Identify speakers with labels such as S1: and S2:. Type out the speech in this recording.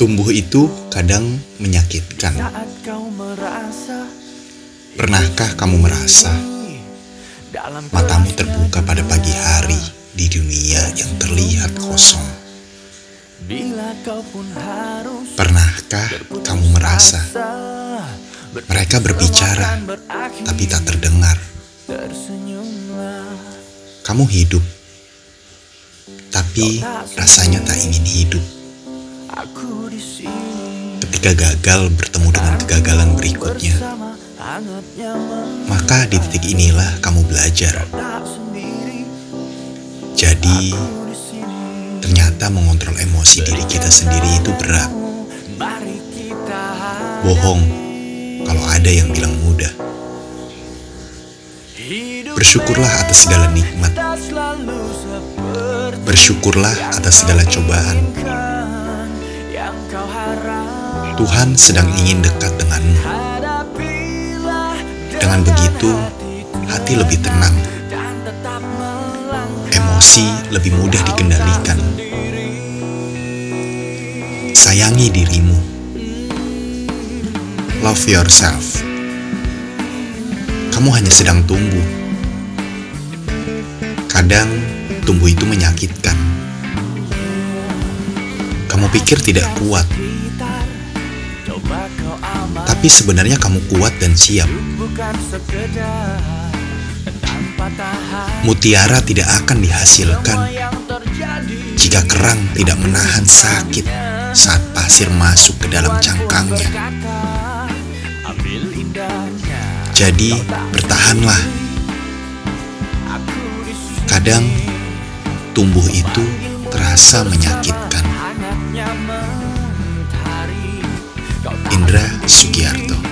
S1: Tumbuh itu kadang menyakitkan. Pernahkah kamu merasa matamu terbuka pada pagi hari di dunia yang terlihat kosong? Pernahkah kamu merasa mereka berbicara tapi tak terdengar? Kamu hidup, tapi rasanya tak ingin hidup. Ketika gagal bertemu dengan kegagalan berikutnya, maka di titik inilah kamu belajar. Jadi, ternyata mengontrol emosi diri kita sendiri itu berat. Bohong kalau ada yang bilang mudah. Bersyukurlah atas segala nikmat. Bersyukurlah atas segala cobaan. Tuhan sedang ingin dekat denganmu. Dengan begitu, hati lebih tenang, emosi lebih mudah dikendalikan. Sayangi dirimu. Love yourself. Kamu hanya sedang tumbuh. Kadang tumbuh itu menyakitkan. Pikir tidak kuat, tapi sebenarnya kamu kuat dan siap. Mutiara tidak akan dihasilkan jika kerang tidak menahan sakit saat pasir masuk ke dalam cangkangnya. Jadi, bertahanlah. Kadang tumbuh itu terasa menyakitkan. Indra Sugiarto